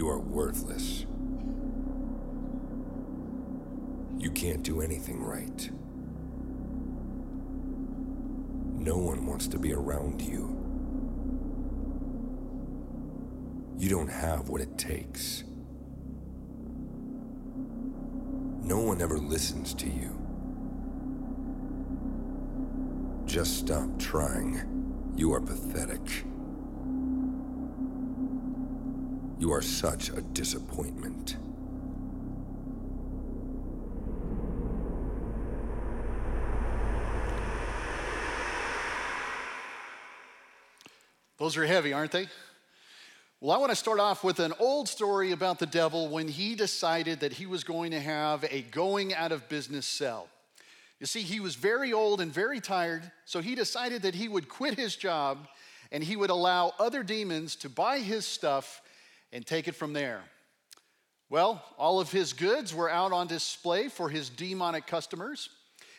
You are worthless. You can't do anything right. No one wants to be around you. You don't have what it takes. No one ever listens to you. Just stop trying. You are pathetic. You are such a disappointment. Those are heavy, aren't they? Well, I want to start off with an old story about the devil when he decided that he was going to have a going out of business cell. You see, he was very old and very tired, so he decided that he would quit his job and he would allow other demons to buy his stuff and take it from there. Well, all of his goods were out on display for his demonic customers,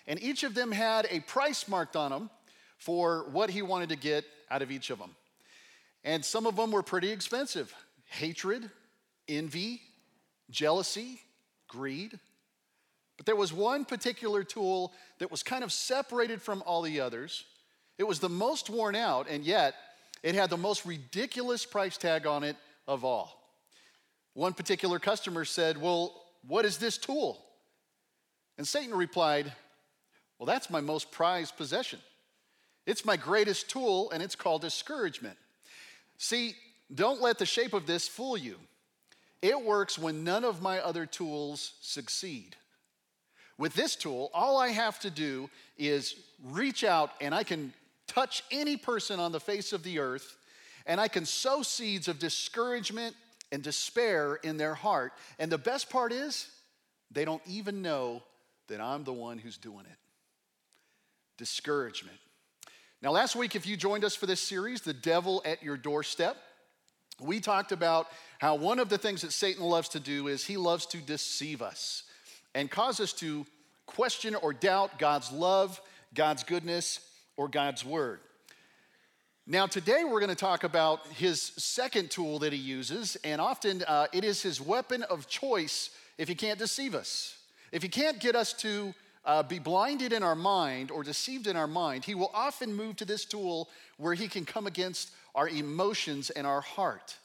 and each of them had a price marked on them for what he wanted to get out of each of them. And some of them were pretty expensive hatred, envy, jealousy, greed. But there was one particular tool that was kind of separated from all the others. It was the most worn out, and yet it had the most ridiculous price tag on it of all. One particular customer said, Well, what is this tool? And Satan replied, Well, that's my most prized possession. It's my greatest tool, and it's called discouragement. See, don't let the shape of this fool you. It works when none of my other tools succeed. With this tool, all I have to do is reach out and I can touch any person on the face of the earth and I can sow seeds of discouragement and despair in their heart. And the best part is, they don't even know that I'm the one who's doing it. Discouragement. Now, last week, if you joined us for this series, The Devil at Your Doorstep, we talked about how one of the things that Satan loves to do is he loves to deceive us and cause us to question or doubt God's love, God's goodness, or God's word. Now, today we're going to talk about his second tool that he uses, and often uh, it is his weapon of choice if he can't deceive us. If he can't get us to uh, be blinded in our mind or deceived in our mind, he will often move to this tool where he can come against our emotions and our heart.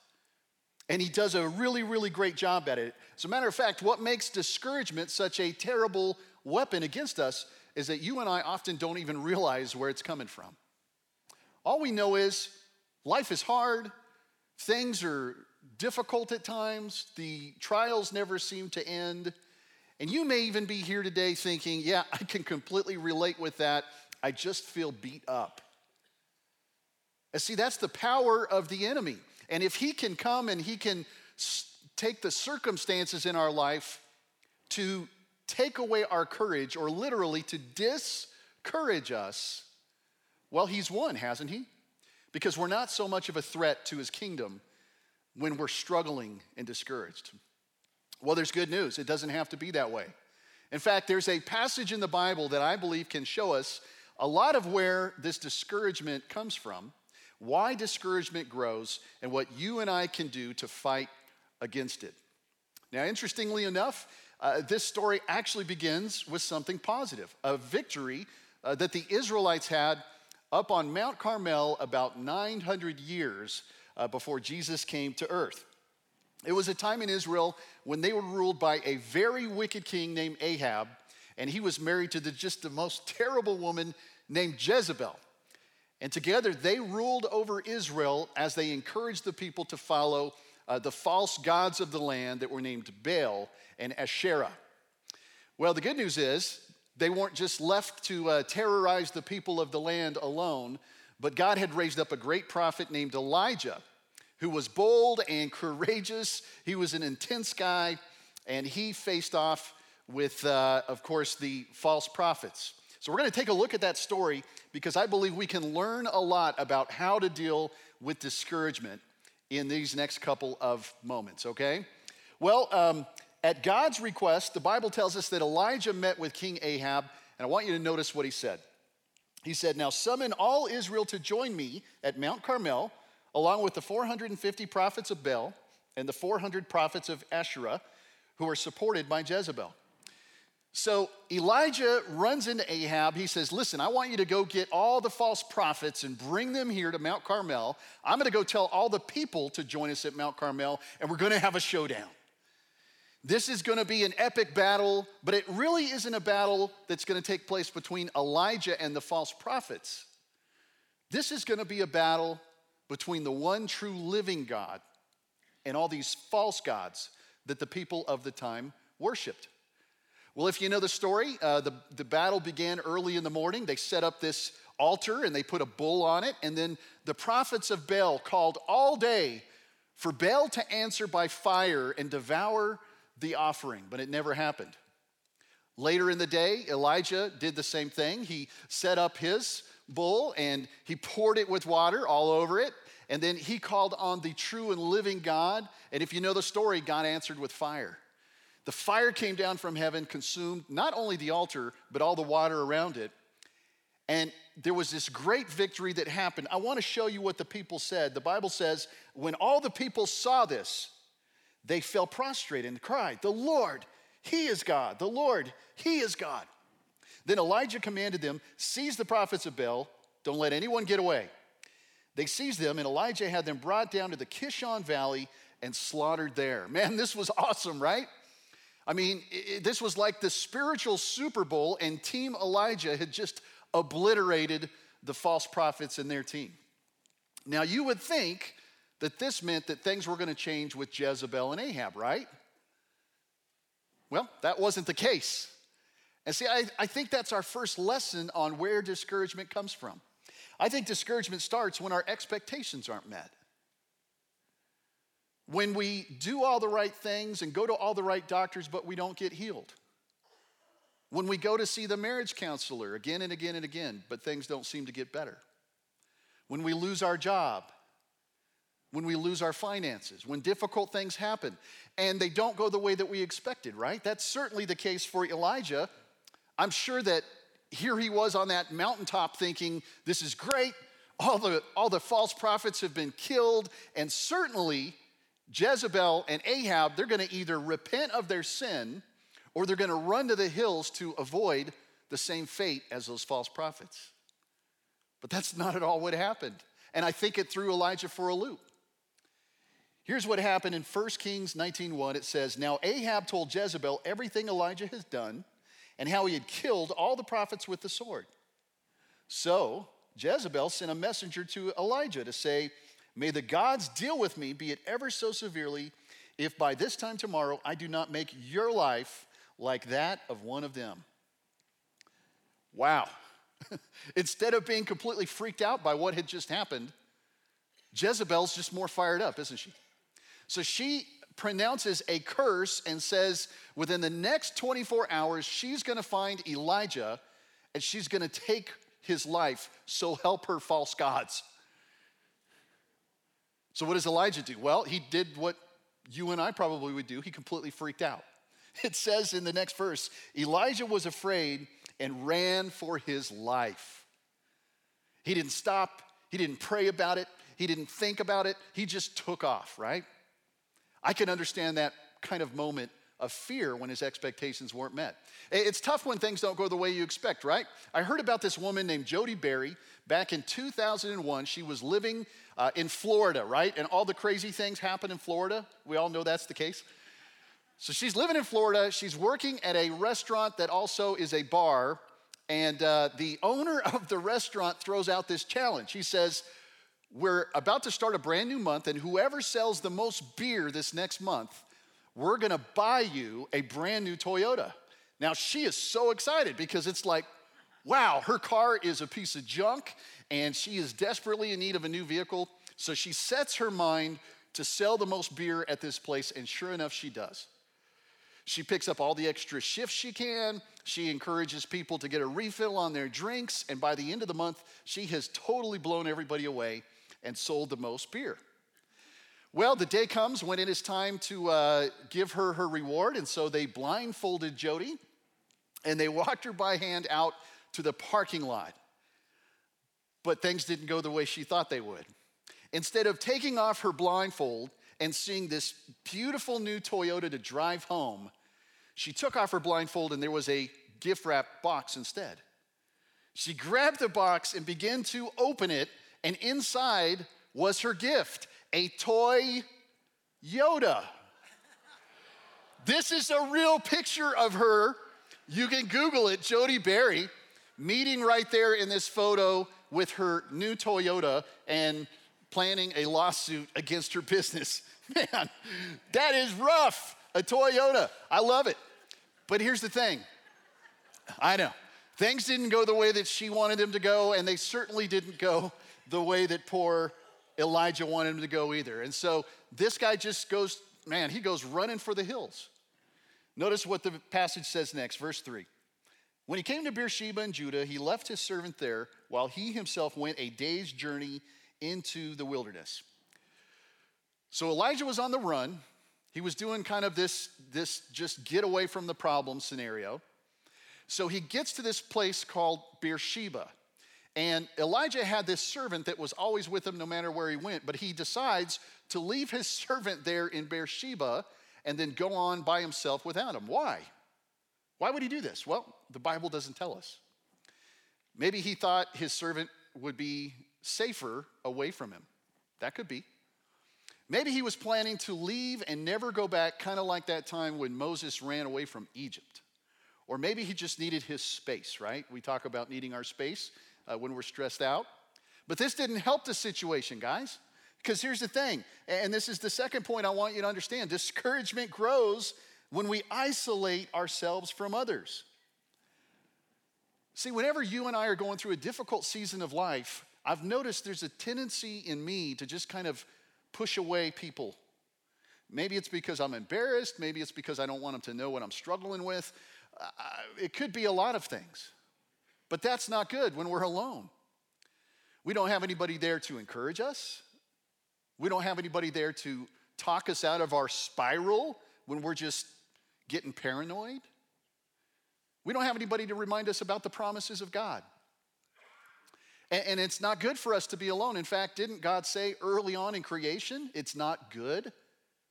And he does a really, really great job at it. As a matter of fact, what makes discouragement such a terrible weapon against us is that you and I often don't even realize where it's coming from. All we know is life is hard, things are difficult at times, the trials never seem to end. And you may even be here today thinking, yeah, I can completely relate with that. I just feel beat up. And see, that's the power of the enemy. And if he can come and he can take the circumstances in our life to take away our courage, or literally to discourage us, well, he's won, hasn't he? Because we're not so much of a threat to his kingdom when we're struggling and discouraged. Well, there's good news. It doesn't have to be that way. In fact, there's a passage in the Bible that I believe can show us a lot of where this discouragement comes from, why discouragement grows, and what you and I can do to fight against it. Now, interestingly enough, uh, this story actually begins with something positive a victory uh, that the Israelites had up on Mount Carmel about 900 years uh, before Jesus came to earth. It was a time in Israel when they were ruled by a very wicked king named Ahab, and he was married to the, just the most terrible woman named Jezebel. And together they ruled over Israel as they encouraged the people to follow uh, the false gods of the land that were named Baal and Asherah. Well, the good news is they weren't just left to uh, terrorize the people of the land alone, but God had raised up a great prophet named Elijah who was bold and courageous. He was an intense guy, and he faced off with, uh, of course, the false prophets. So we're going to take a look at that story because I believe we can learn a lot about how to deal with discouragement in these next couple of moments, okay? Well, um, at God's request, the Bible tells us that Elijah met with King Ahab, and I want you to notice what he said. He said, Now summon all Israel to join me at Mount Carmel along with the 450 prophets of Baal, and the 400 prophets of Asherah who are supported by Jezebel. So Elijah runs into Ahab. He says, Listen, I want you to go get all the false prophets and bring them here to Mount Carmel. I'm going to go tell all the people to join us at Mount Carmel, and we're going to have a showdown. This is going to be an epic battle, but it really isn't a battle that's going to take place between Elijah and the false prophets. This is going to be a battle between the one true living God and all these false gods that the people of the time worshiped. Well, if you know the story, uh, the, the battle began early in the morning. They set up this altar and they put a bull on it. And then the prophets of Baal called all day for Baal to answer by fire and devour the offering, but it never happened. Later in the day, Elijah did the same thing. He set up his bull and he poured it with water all over it. And then he called on the true and living God. And if you know the story, God answered with fire. The fire came down from heaven, consumed not only the altar, but all the water around it. And there was this great victory that happened. I want to show you what the people said. The Bible says, when all the people saw this, they fell prostrate and cried, The Lord, He is God. The Lord, He is God. Then Elijah commanded them, Seize the prophets of Baal, don't let anyone get away. They seized them, and Elijah had them brought down to the Kishon Valley and slaughtered there. Man, this was awesome, right? I mean, it, this was like the spiritual Super Bowl, and Team Elijah had just obliterated the false prophets and their team. Now, you would think that this meant that things were going to change with Jezebel and Ahab, right? Well, that wasn't the case. And see, I, I think that's our first lesson on where discouragement comes from. I think discouragement starts when our expectations aren't met. When we do all the right things and go to all the right doctors, but we don't get healed. When we go to see the marriage counselor again and again and again, but things don't seem to get better. When we lose our job, when we lose our finances, when difficult things happen and they don't go the way that we expected, right? That's certainly the case for Elijah. I'm sure that here he was on that mountaintop thinking, this is great. All the, all the false prophets have been killed, and certainly Jezebel and Ahab, they're going to either repent of their sin or they're going to run to the hills to avoid the same fate as those false prophets. But that's not at all what happened. And I think it threw Elijah for a loop. Here's what happened in 1 Kings 19:1. It says, "Now Ahab told Jezebel everything Elijah has done and how he had killed all the prophets with the sword. So Jezebel sent a messenger to Elijah to say, May the gods deal with me, be it ever so severely, if by this time tomorrow I do not make your life like that of one of them. Wow. Instead of being completely freaked out by what had just happened, Jezebel's just more fired up, isn't she? So she pronounces a curse and says within the next 24 hours, she's gonna find Elijah and she's gonna take his life, so help her false gods. So, what does Elijah do? Well, he did what you and I probably would do. He completely freaked out. It says in the next verse Elijah was afraid and ran for his life. He didn't stop, he didn't pray about it, he didn't think about it, he just took off, right? I can understand that kind of moment of fear when his expectations weren't met. It's tough when things don't go the way you expect, right? I heard about this woman named Jodee Berry back in 2001. She was living uh, in Florida, right? And all the crazy things happen in Florida. We all know that's the case. So she's living in Florida. She's working at a restaurant that also is a bar. And uh, the owner of the restaurant throws out this challenge. He says, We're about to start a brand new month, and whoever sells the most beer this next month we're gonna buy you a brand new Toyota. Now, she is so excited because it's like, wow, her car is a piece of junk and she is desperately in need of a new vehicle. So she sets her mind to sell the most beer at this place, and sure enough, she does. She picks up all the extra shifts she can. She encourages people to get a refill on their drinks. And by the end of the month, she has totally blown everybody away and sold the most beer. Well, the day comes when it is time to uh, give her her reward, and so they blindfolded Jodee and they walked her by hand out to the parking lot. But things didn't go the way she thought they would. Instead of taking off her blindfold and seeing this beautiful new Toyota to drive home, she took off her blindfold and there was a gift wrap box instead. She grabbed the box and began to open it, and inside was her gift a toy Yoda. This is a real picture of her. You can Google it, Jodee Berry, meeting right there in this photo with her new Toyota and planning a lawsuit against her business. Man, that is rough. A Toyota. I love it. But here's the thing I know. Things didn't go the way that she wanted them to go, and they certainly didn't go the way that poor Elijah wanted him to go either. And so this guy just goes, man, he goes running for the hills. Notice what the passage says next, verse 3. When he came to Beersheba in Judah, he left his servant there while he himself went a day's journey into the wilderness. So Elijah was on the run. He was doing kind of this, this just get away from the problem scenario. So he gets to this place called Beersheba. And Elijah had this servant that was always with him no matter where he went, but he decides to leave his servant there in Beersheba and then go on by himself without him. Why? Why would he do this? Well, the Bible doesn't tell us. Maybe he thought his servant would be safer away from him. That could be. Maybe he was planning to leave and never go back, kind of like that time when Moses ran away from Egypt. Or maybe he just needed his space, right? We talk about needing our space uh, when we're stressed out. But this didn't help the situation, guys. Because here's the thing, and this is the second point I want you to understand discouragement grows when we isolate ourselves from others. See, whenever you and I are going through a difficult season of life, I've noticed there's a tendency in me to just kind of push away people. Maybe it's because I'm embarrassed, maybe it's because I don't want them to know what I'm struggling with. Uh, it could be a lot of things. But that's not good when we're alone. We don't have anybody there to encourage us. We don't have anybody there to talk us out of our spiral when we're just getting paranoid. We don't have anybody to remind us about the promises of God. And, it's not good for us to be alone. In fact, didn't God say early on in creation, it's not good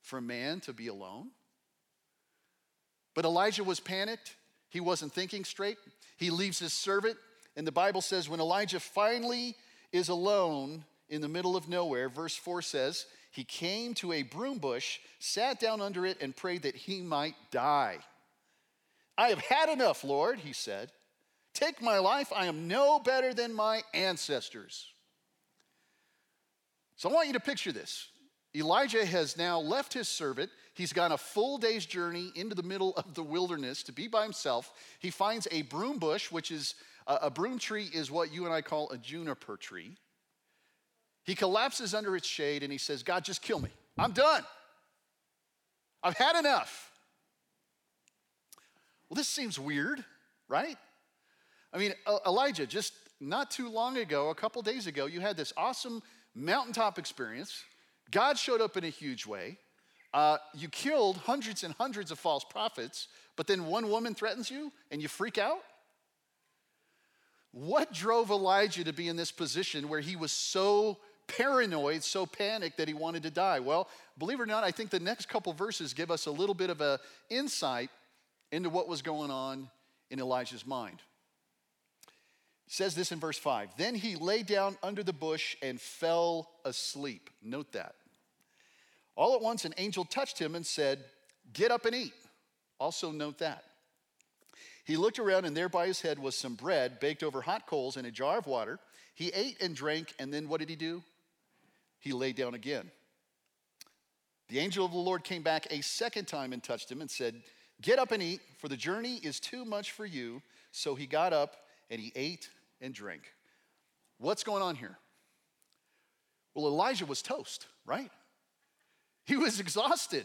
for man to be alone? But Elijah was panicked. He wasn't thinking straight. He leaves his servant. And the Bible says when Elijah finally is alone in the middle of nowhere, verse 4 says, he came to a broom bush, sat down under it, and prayed that he might die. I have had enough, Lord, he said. Take my life. I am no better than my ancestors. So I want you to picture this. Elijah has now left his servant. He's gone a full day's journey into the middle of the wilderness to be by himself. He finds a broom bush, which is a, broom tree, is what you and I call a juniper tree. He collapses under its shade and he says, God, just kill me. I'm done. I've had enough. Well, this seems weird, right? I mean, Elijah, just not too long ago, a couple days ago, you had this awesome mountaintop experience. God showed up in a huge way. Uh, you killed hundreds and hundreds of false prophets, but then one woman threatens you and you freak out? What drove Elijah to be in this position where he was so paranoid, so panicked that he wanted to die? Well, believe it or not, I think the next couple verses give us a little bit of an insight into what was going on in Elijah's mind. It says this in verse 5 Then he lay down under the bush and fell asleep. Note that. All at once, an angel touched him and said, Get up and eat. Also, note that. He looked around, and there by his head was some bread baked over hot coals and a jar of water. He ate and drank, and then what did he do? He lay down again. The angel of the Lord came back a second time and touched him and said, Get up and eat, for the journey is too much for you. So he got up and he ate and drank. What's going on here? Well, Elijah was toast, right? He was exhausted.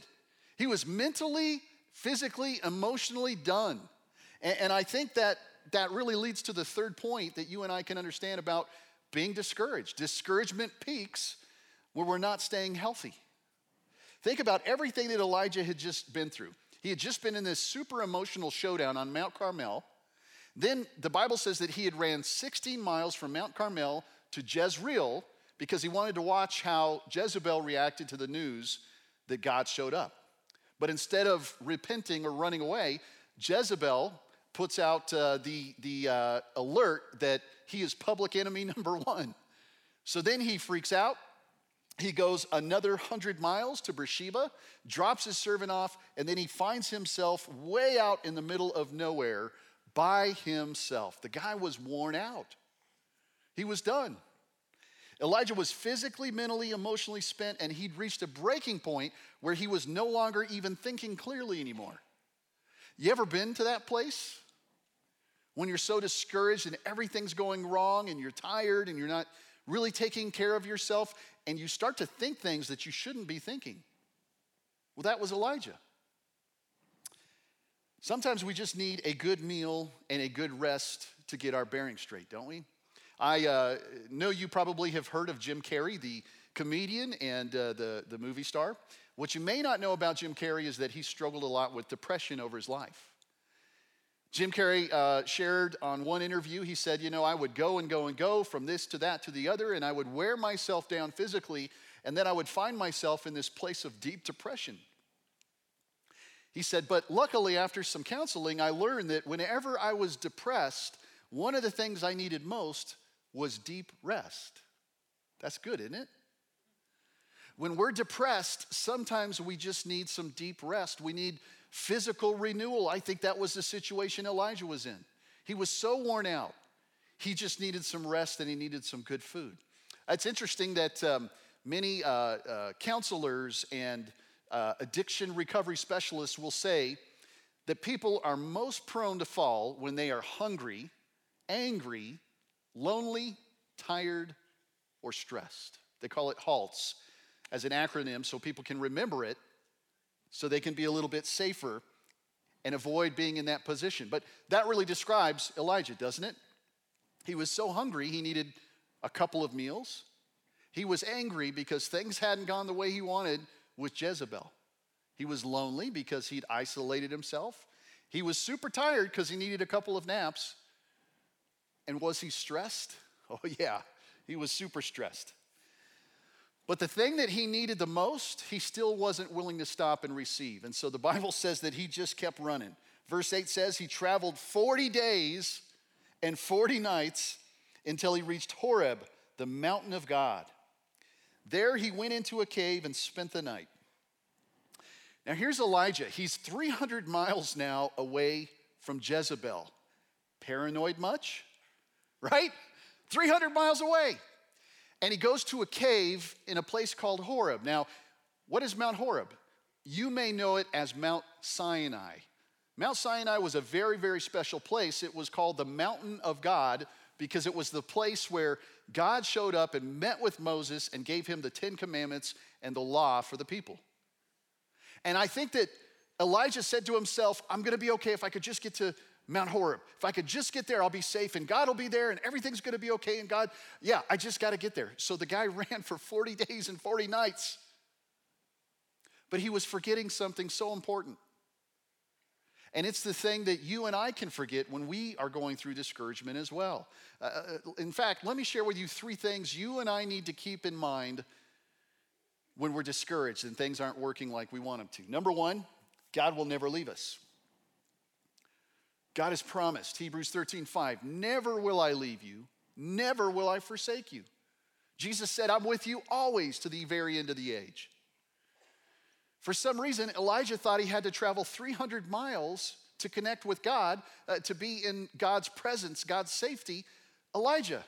He was mentally, physically, emotionally done. And, and, I think that that really leads to the third point that you and I can understand about being discouraged. Discouragement peaks when we're not staying healthy. Think about everything that Elijah had just been through. He had just been in this super emotional showdown on Mount Carmel. Then the Bible says that he had ran 16 miles from Mount Carmel to Jezreel because he wanted to watch how Jezebel reacted to the news that God showed up. But instead of repenting or running away, Jezebel puts out uh, the, the uh, alert that he is public enemy number one. So then he freaks out. He goes another hundred miles to Beersheba, drops his servant off, and then he finds himself way out in the middle of nowhere by himself. The guy was worn out, he was done. Elijah was physically, mentally, emotionally spent, and he'd reached a breaking point where he was no longer even thinking clearly anymore. You ever been to that place? When you're so discouraged and everything's going wrong and you're tired and you're not really taking care of yourself and you start to think things that you shouldn't be thinking. Well, that was Elijah. Sometimes we just need a good meal and a good rest to get our bearings straight, don't we? I uh, know you probably have heard of Jim Carrey, the comedian and uh, the, the movie star. What you may not know about Jim Carrey is that he struggled a lot with depression over his life. Jim Carrey uh, shared on one interview, he said, You know, I would go and go and go from this to that to the other, and I would wear myself down physically, and then I would find myself in this place of deep depression. He said, But luckily, after some counseling, I learned that whenever I was depressed, one of the things I needed most was deep rest. That's good, isn't it? When we're depressed, sometimes we just need some deep rest. We need physical renewal. I think that was the situation Elijah was in. He was so worn out, he just needed some rest and he needed some good food. It's interesting that um, many uh, uh, counselors and uh, addiction recovery specialists will say that people are most prone to fall when they are hungry, angry, lonely, tired, or stressed. They call it HALTS as an acronym so people can remember it so they can be a little bit safer and avoid being in that position. But that really describes Elijah, doesn't it? He was so hungry, he needed a couple of meals. He was angry because things hadn't gone the way he wanted with Jezebel. He was lonely because he'd isolated himself. He was super tired because he needed a couple of naps. And was he stressed? Oh, yeah, he was super stressed. But the thing that he needed the most, he still wasn't willing to stop and receive. And so the Bible says that he just kept running. Verse 8 says he traveled 40 days and 40 nights until he reached Horeb, the mountain of God. There he went into a cave and spent the night. Now here's Elijah. He's 300 miles now away from Jezebel. Paranoid much? Right? 300 miles away. And he goes to a cave in a place called Horeb. Now, what is Mount Horeb? You may know it as Mount Sinai. Mount Sinai was a very, very special place. It was called the Mountain of God because it was the place where God showed up and met with Moses and gave him the Ten Commandments and the law for the people. And I think that Elijah said to himself, I'm gonna be okay if I could just get to Mount Horeb. If I could just get there, I'll be safe and God will be there and everything's gonna be okay. And God, yeah, I just gotta get there. So the guy ran for 40 days and 40 nights. But he was forgetting something so important. And it's the thing that you and I can forget when we are going through discouragement as well. Uh, uh in fact, let me share with you three things you and I need to keep in mind when we're discouraged and things aren't working like we want them to. Number one, God will never leave us. God has promised, Hebrews 13, 5, never will I leave you, never will I forsake you. Jesus said, I'm with you always to the very end of the age. For some reason, Elijah thought he had to travel 300 miles to connect with God, uh, to be in God's presence, God's safety. Elijah,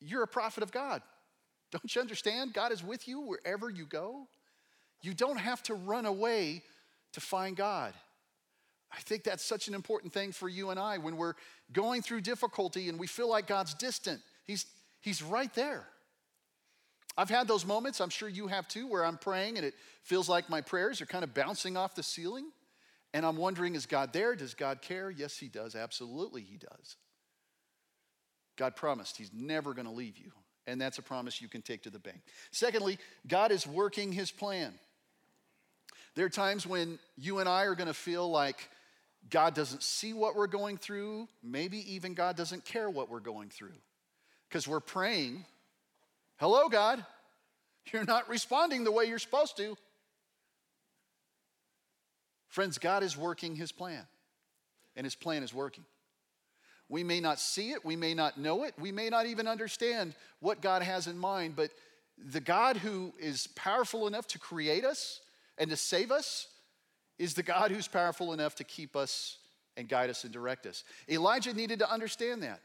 you're a prophet of God. Don't you understand? God is with you wherever you go. You don't have to run away to find God. I think that's such an important thing for you and I when we're going through difficulty and we feel like God's distant. He's, he's right there. I've had those moments, I'm sure you have too, where I'm praying and it feels like my prayers are kind of bouncing off the ceiling. And I'm wondering, is God there? Does God care? Yes, He does. Absolutely, He does. God promised He's never going to leave you. And that's a promise you can take to the bank. Secondly, God is working His plan. There are times when you and I are going to feel like God doesn't see what we're going through. Maybe even God doesn't care what we're going through. Because we're praying, Hello, God. You're not responding the way you're supposed to. Friends, God is working his plan, and his plan is working. We may not see it, we may not know it, we may not even understand what God has in mind, but the God who is powerful enough to create us and to save us is the God who's powerful enough to keep us and guide us and direct us. Elijah needed to understand that.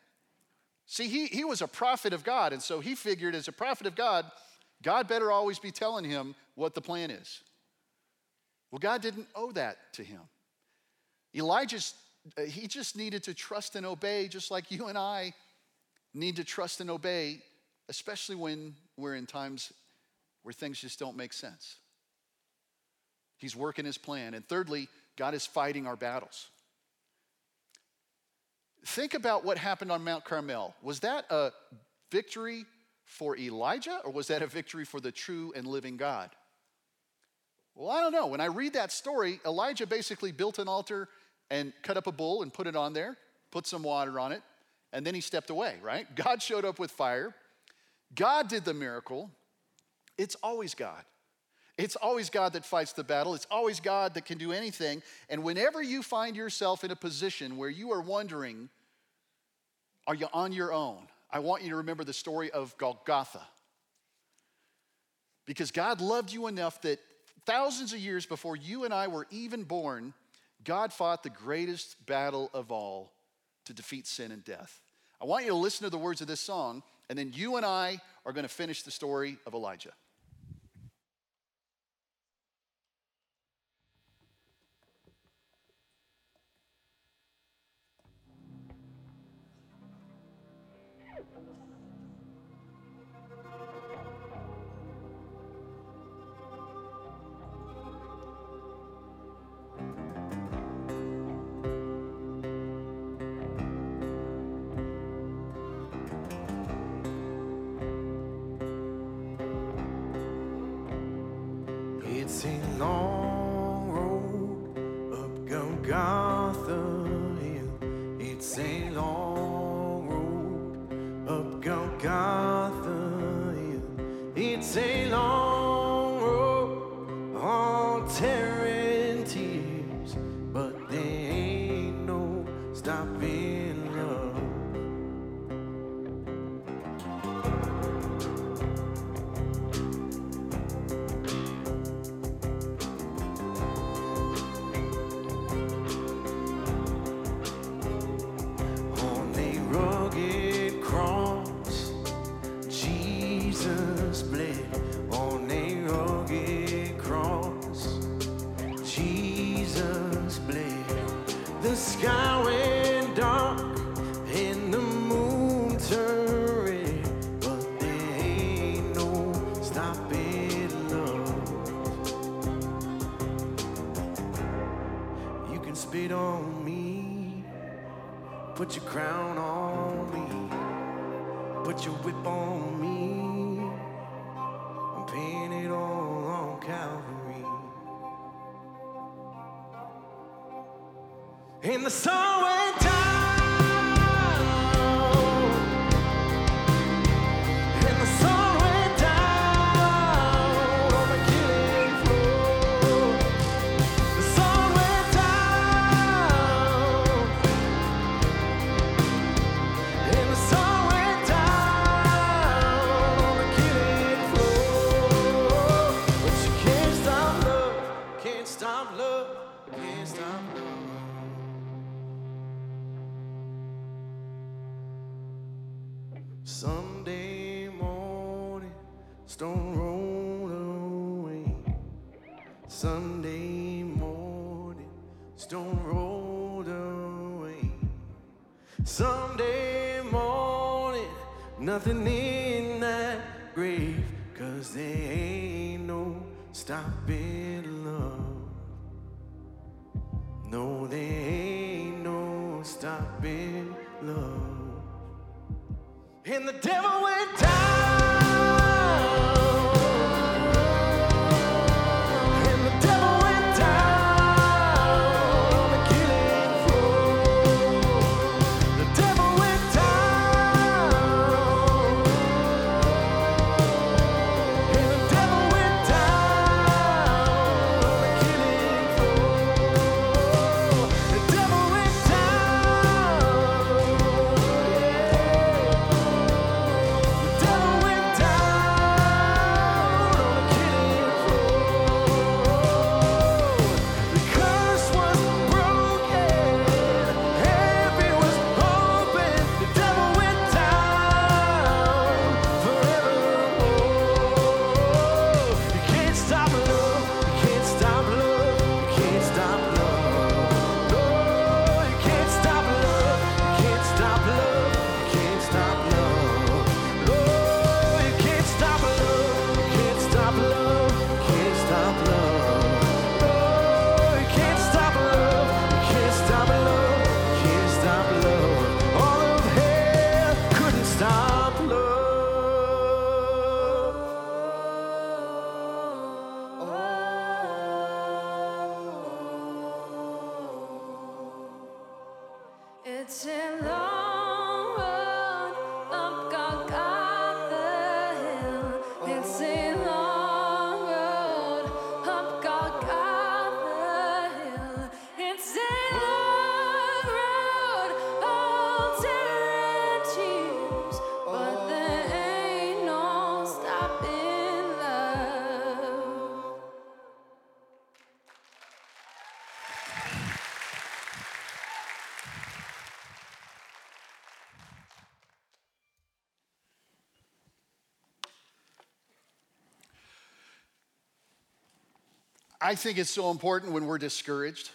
See, he, he was a prophet of God, and so he figured as a prophet of God, God better always be telling him what the plan is. Well, God didn't owe that to him. Elijah's, uh, he just needed to trust and obey, just like you and I need to trust and obey, especially when we're in times where things just don't make sense. He's working his plan. And thirdly, God is fighting our battles. Think about what happened on Mount Carmel. Was that a victory for Elijah or was that a victory for the true and living God? Well, I don't know. When I read that story, Elijah basically built an altar and cut up a bull and put it on there, put some water on it, and then he stepped away, right? God showed up with fire. God did the miracle. It's always God. It's always God that fights the battle. It's always God that can do anything. And whenever you find yourself in a position where you are wondering, are you on your own? I want you to remember the story of Golgotha. Because God loved you enough that thousands of years before you and I were even born, God fought the greatest battle of all to defeat sin and death. I want you to listen to the words of this song, and then you and I are going to finish the story of Elijah. Long. In the sun nothing in that grave, cause there ain't no stopping love. No, there ain't no stopping love. And the devil went down. I think it's so important when we're discouraged,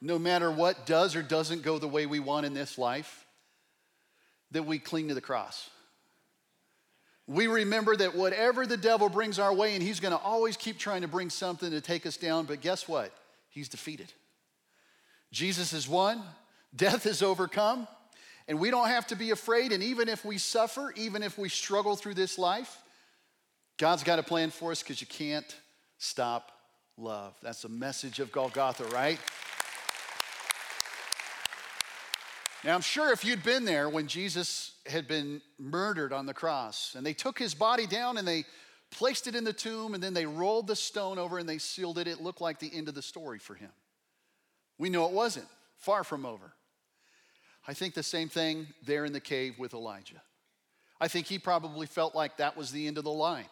no matter what does or doesn't go the way we want in this life, that we cling to the cross. We remember that whatever the devil brings our way, and he's gonna always keep trying to bring something to take us down, but guess what? He's defeated. Jesus is won, death is overcome, and we don't have to be afraid. And even if we suffer, even if we struggle through this life, God's got a plan for us because you can't stop love. That's the message of Golgotha, right? Now, I'm sure if you'd been there when Jesus had been murdered on the cross and they took his body down and they placed it in the tomb and then they rolled the stone over and they sealed it, it looked like the end of the story for him. We know it wasn't, far from over. I think the same thing there in the cave with Elijah. I think he probably felt like that was the end of the line.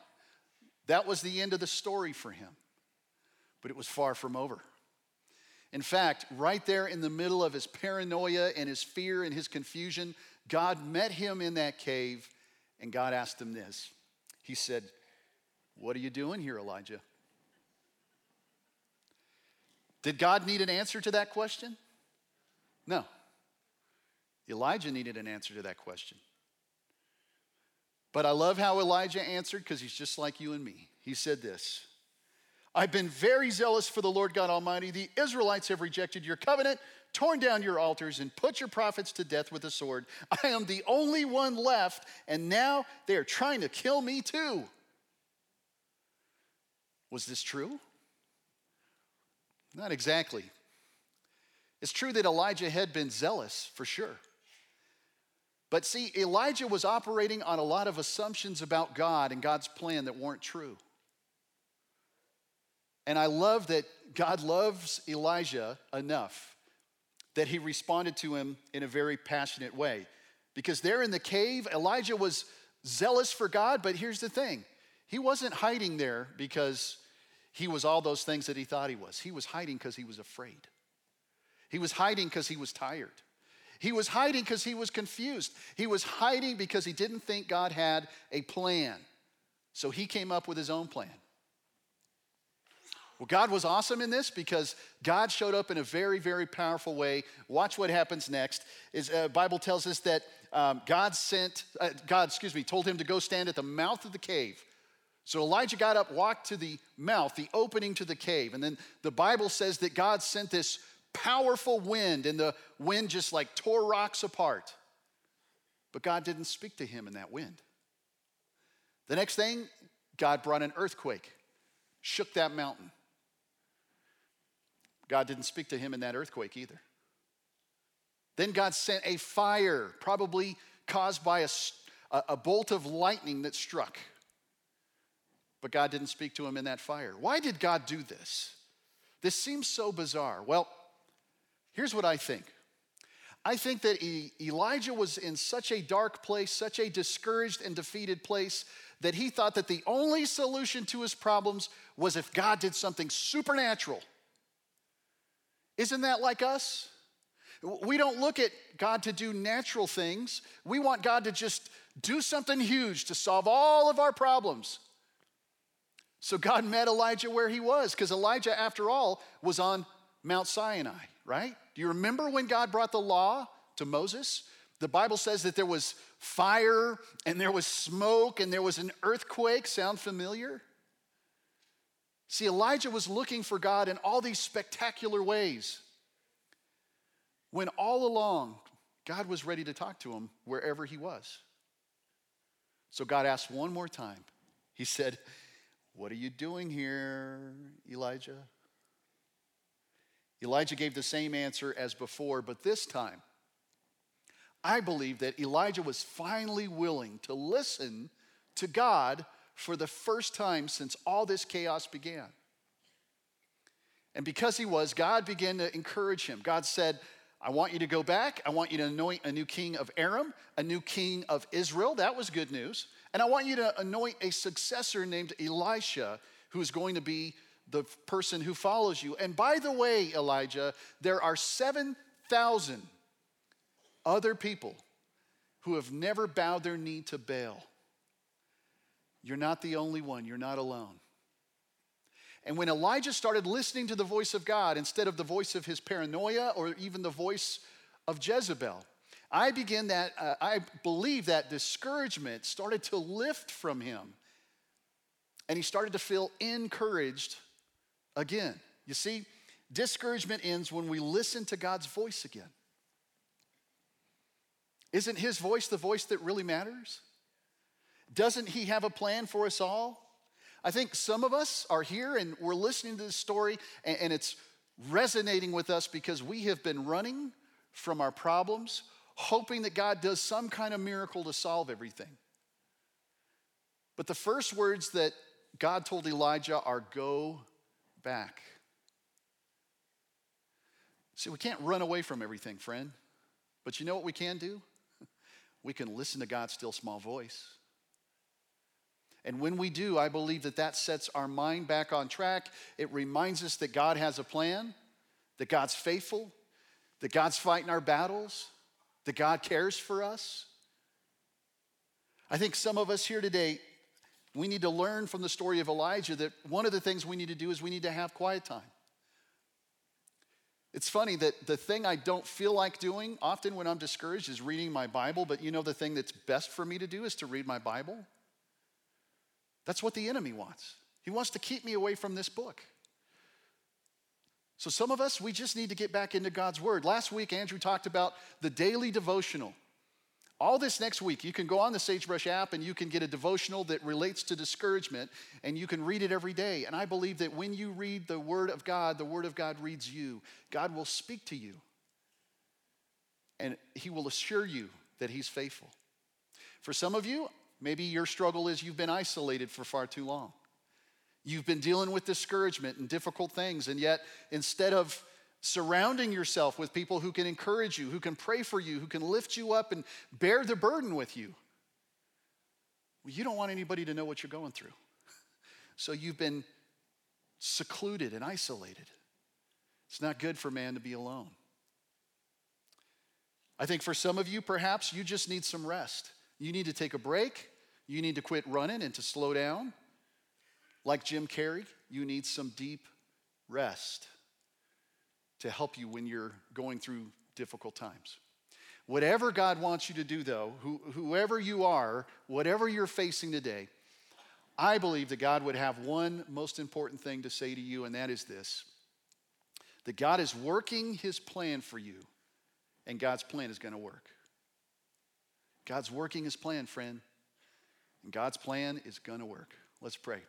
That was the end of the story for him. But it was far from over. In fact, right there in the middle of his paranoia and his fear and his confusion, God met him in that cave and God asked him this. He said, What are you doing here, Elijah? Did God need an answer to that question? No. Elijah needed an answer to that question. But I love how Elijah answered because he's just like you and me. He said this I've been very zealous for the Lord God Almighty. The Israelites have rejected your covenant, torn down your altars, and put your prophets to death with the sword. I am the only one left, and now they are trying to kill me too. Was this true? Not exactly. It's true that Elijah had been zealous, for sure. But see, Elijah was operating on a lot of assumptions about God and God's plan that weren't true. And I love that God loves Elijah enough that he responded to him in a very passionate way. Because there in the cave, Elijah was zealous for God, but here's the thing he wasn't hiding there because he was all those things that he thought he was. He was hiding because he was afraid. He was hiding because he was tired. He was hiding because he was confused. He was hiding because he didn't think God had a plan. So he came up with his own plan. Well, God was awesome in this because God showed up in a very, very powerful way. Watch what happens next. Is uh, Bible tells us that um, God sent uh, God, excuse me, told him to go stand at the mouth of the cave. So Elijah got up, walked to the mouth, the opening to the cave, and then the Bible says that God sent this powerful wind, and the wind just like tore rocks apart. But God didn't speak to him in that wind. The next thing, God brought an earthquake, shook that mountain. God didn't speak to him in that earthquake either. Then God sent a fire, probably caused by a, a, bolt of lightning that struck. But God didn't speak to him in that fire. Why did God do this? This seems so bizarre. Well, here's what I think I think that Elijah was in such a dark place, such a discouraged and defeated place, that he thought that the only solution to his problems was if God did something supernatural. Isn't that like us? We don't look at God to do natural things. We want God to just do something huge to solve all of our problems. So God met Elijah where he was, because Elijah, after all, was on Mount Sinai, right? Do you remember when God brought the law to Moses? The Bible says that there was fire and there was smoke and there was an earthquake. Sound familiar? See, Elijah was looking for God in all these spectacular ways when all along God was ready to talk to him wherever he was. So God asked one more time. He said, What are you doing here, Elijah? Elijah gave the same answer as before, but this time, I believe that Elijah was finally willing to listen to God for the first time since all this chaos began. And because he was, God began to encourage him. God said, I want you to go back. I want you to anoint a new king of Aram, a new king of Israel. That was good news. And I want you to anoint a successor named Elisha, who is going to be the person who follows you. And by the way, Elijah, there are 7,000 other people who have never bowed their knee to Baal. You're not the only one, you're not alone. And when Elijah started listening to the voice of God instead of the voice of his paranoia or even the voice of Jezebel, I begin that, uh, I believe that discouragement started to lift from him. And he started to feel encouraged again. You see, discouragement ends when we listen to God's voice again. Isn't his voice the voice that really matters? Doesn't he have a plan for us all? I think some of us are here and we're listening to this story and, it's resonating with us because we have been running from our problems, hoping that God does some kind of miracle to solve everything. But the first words that God told Elijah are go back. See, we can't run away from everything, friend. But you know what we can do? We can listen to God's still small voice. And when we do, I believe that that sets our mind back on track. It reminds us that God has a plan, that God's faithful, that God's fighting our battles, that God cares for us. I think some of us here today, we need to learn from the story of Elijah that one of the things we need to do is we need to have quiet time. It's funny that the thing I don't feel like doing often when I'm discouraged is reading my Bible, but you know the thing that's best for me to do is to read my Bible? That's what the enemy wants. He wants to keep me away from this book. So, some of us, we just need to get back into God's Word. Last week, Andrew talked about the daily devotional. All this next week, you can go on the Sagebrush app and you can get a devotional that relates to discouragement and you can read it every day. And I believe that when you read the Word of God, the Word of God reads you. God will speak to you and He will assure you that He's faithful. For some of you, maybe your struggle is you've been isolated for far too long. You've been dealing with discouragement and difficult things, and yet instead of surrounding yourself with people who can encourage you, who can pray for you, who can lift you up and bear the burden with you. Well, you don't want anybody to know what you're going through. So you've been secluded and isolated. It's not good for man to be alone. I think for some of you, perhaps you just need some rest. You need to take a break. You need to quit running and to slow down. Like Jim Carrey, you need some deep rest to help you when you're going through difficult times. Whatever God wants you to do, though, who, whoever you are, whatever you're facing today, I believe that God would have one most important thing to say to you, and that is this that God is working his plan for you, and God's plan is going to work. God's working his plan, friend, and God's plan is going to work. Let's pray.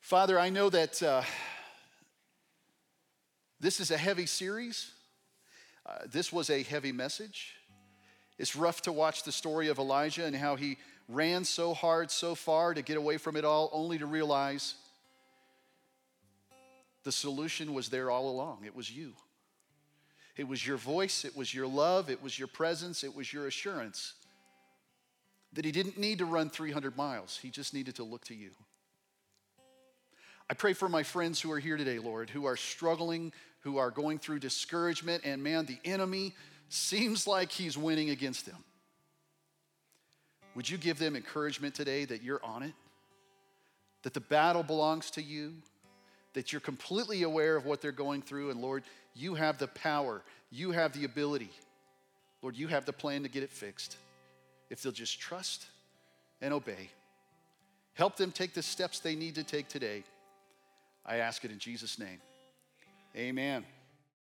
Father, I know that. Uh, this is a heavy series. Uh, this was a heavy message. It's rough to watch the story of Elijah and how he ran so hard, so far to get away from it all, only to realize the solution was there all along. It was you. It was your voice, it was your love, it was your presence, it was your assurance that he didn't need to run 300 miles, he just needed to look to you. I pray for my friends who are here today, Lord, who are struggling who are going through discouragement, and man, the enemy seems like he's winning against them. Would you give them encouragement today that you're on it? That the battle belongs to you? That you're completely aware of what they're going through, and Lord, you have the power, you have the ability. Lord, you have the plan to get it fixed. If they'll just trust and obey, help them take the steps they need to take today. I ask it in Jesus' name. Amen.